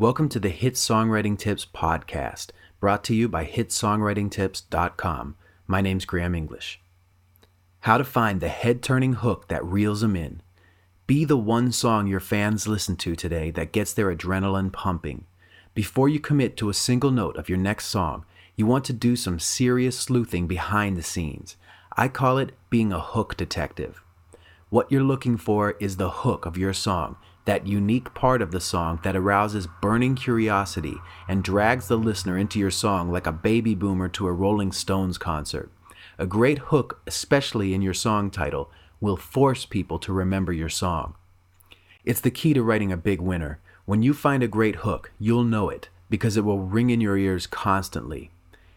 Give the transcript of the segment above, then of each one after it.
Welcome to the Hit Songwriting Tips podcast, brought to you by hitsongwritingtips.com. My name's Graham English. How to find the head turning hook that reels them in. Be the one song your fans listen to today that gets their adrenaline pumping. Before you commit to a single note of your next song, you want to do some serious sleuthing behind the scenes. I call it being a hook detective. What you're looking for is the hook of your song that unique part of the song that arouses burning curiosity and drags the listener into your song like a baby boomer to a Rolling Stones concert. A great hook, especially in your song title, will force people to remember your song. It's the key to writing a big winner. When you find a great hook, you'll know it because it will ring in your ears constantly.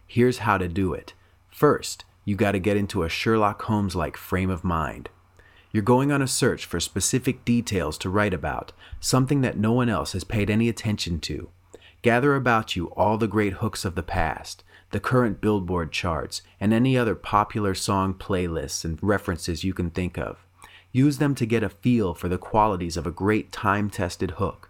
Here's how to do it. First, you got to get into a Sherlock Holmes like frame of mind. You're going on a search for specific details to write about, something that no one else has paid any attention to. Gather about you all the great hooks of the past, the current Billboard charts, and any other popular song playlists and references you can think of. Use them to get a feel for the qualities of a great time tested hook.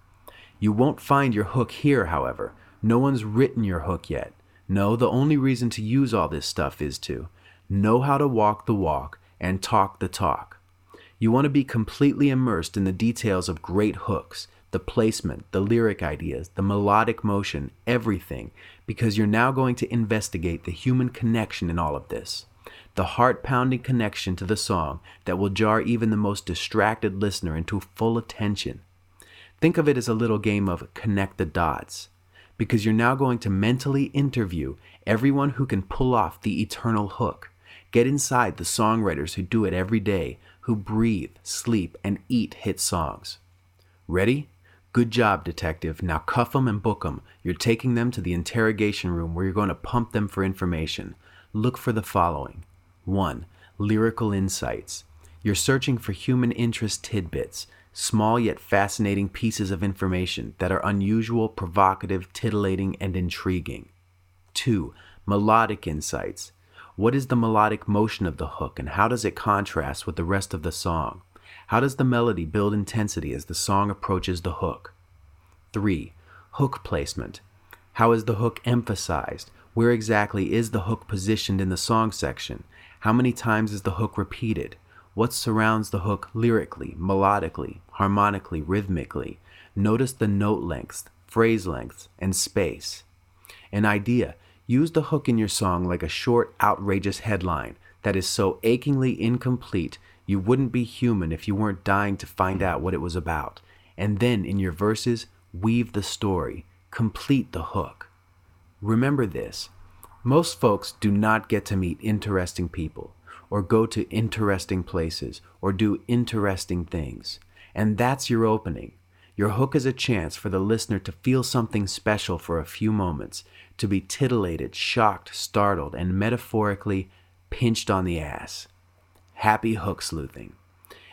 You won't find your hook here, however. No one's written your hook yet. No, the only reason to use all this stuff is to know how to walk the walk and talk the talk. You want to be completely immersed in the details of great hooks, the placement, the lyric ideas, the melodic motion, everything, because you're now going to investigate the human connection in all of this. The heart pounding connection to the song that will jar even the most distracted listener into full attention. Think of it as a little game of connect the dots, because you're now going to mentally interview everyone who can pull off the eternal hook. Get inside the songwriters who do it every day, who breathe, sleep, and eat hit songs. Ready? Good job, detective. Now cuff 'em and book 'em. You're taking them to the interrogation room where you're going to pump them for information. Look for the following 1. Lyrical insights. You're searching for human interest tidbits, small yet fascinating pieces of information that are unusual, provocative, titillating, and intriguing. 2. Melodic insights. What is the melodic motion of the hook and how does it contrast with the rest of the song? How does the melody build intensity as the song approaches the hook? 3. Hook placement. How is the hook emphasized? Where exactly is the hook positioned in the song section? How many times is the hook repeated? What surrounds the hook lyrically, melodically, harmonically, rhythmically? Notice the note lengths, phrase lengths, and space. An idea Use the hook in your song like a short, outrageous headline that is so achingly incomplete you wouldn't be human if you weren't dying to find out what it was about. And then in your verses, weave the story, complete the hook. Remember this most folks do not get to meet interesting people, or go to interesting places, or do interesting things. And that's your opening. Your hook is a chance for the listener to feel something special for a few moments, to be titillated, shocked, startled, and metaphorically pinched on the ass. Happy hook sleuthing.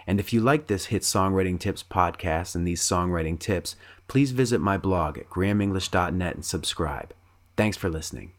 And if you like this Hit Songwriting Tips podcast and these songwriting tips, please visit my blog at grahamenglish.net and subscribe. Thanks for listening.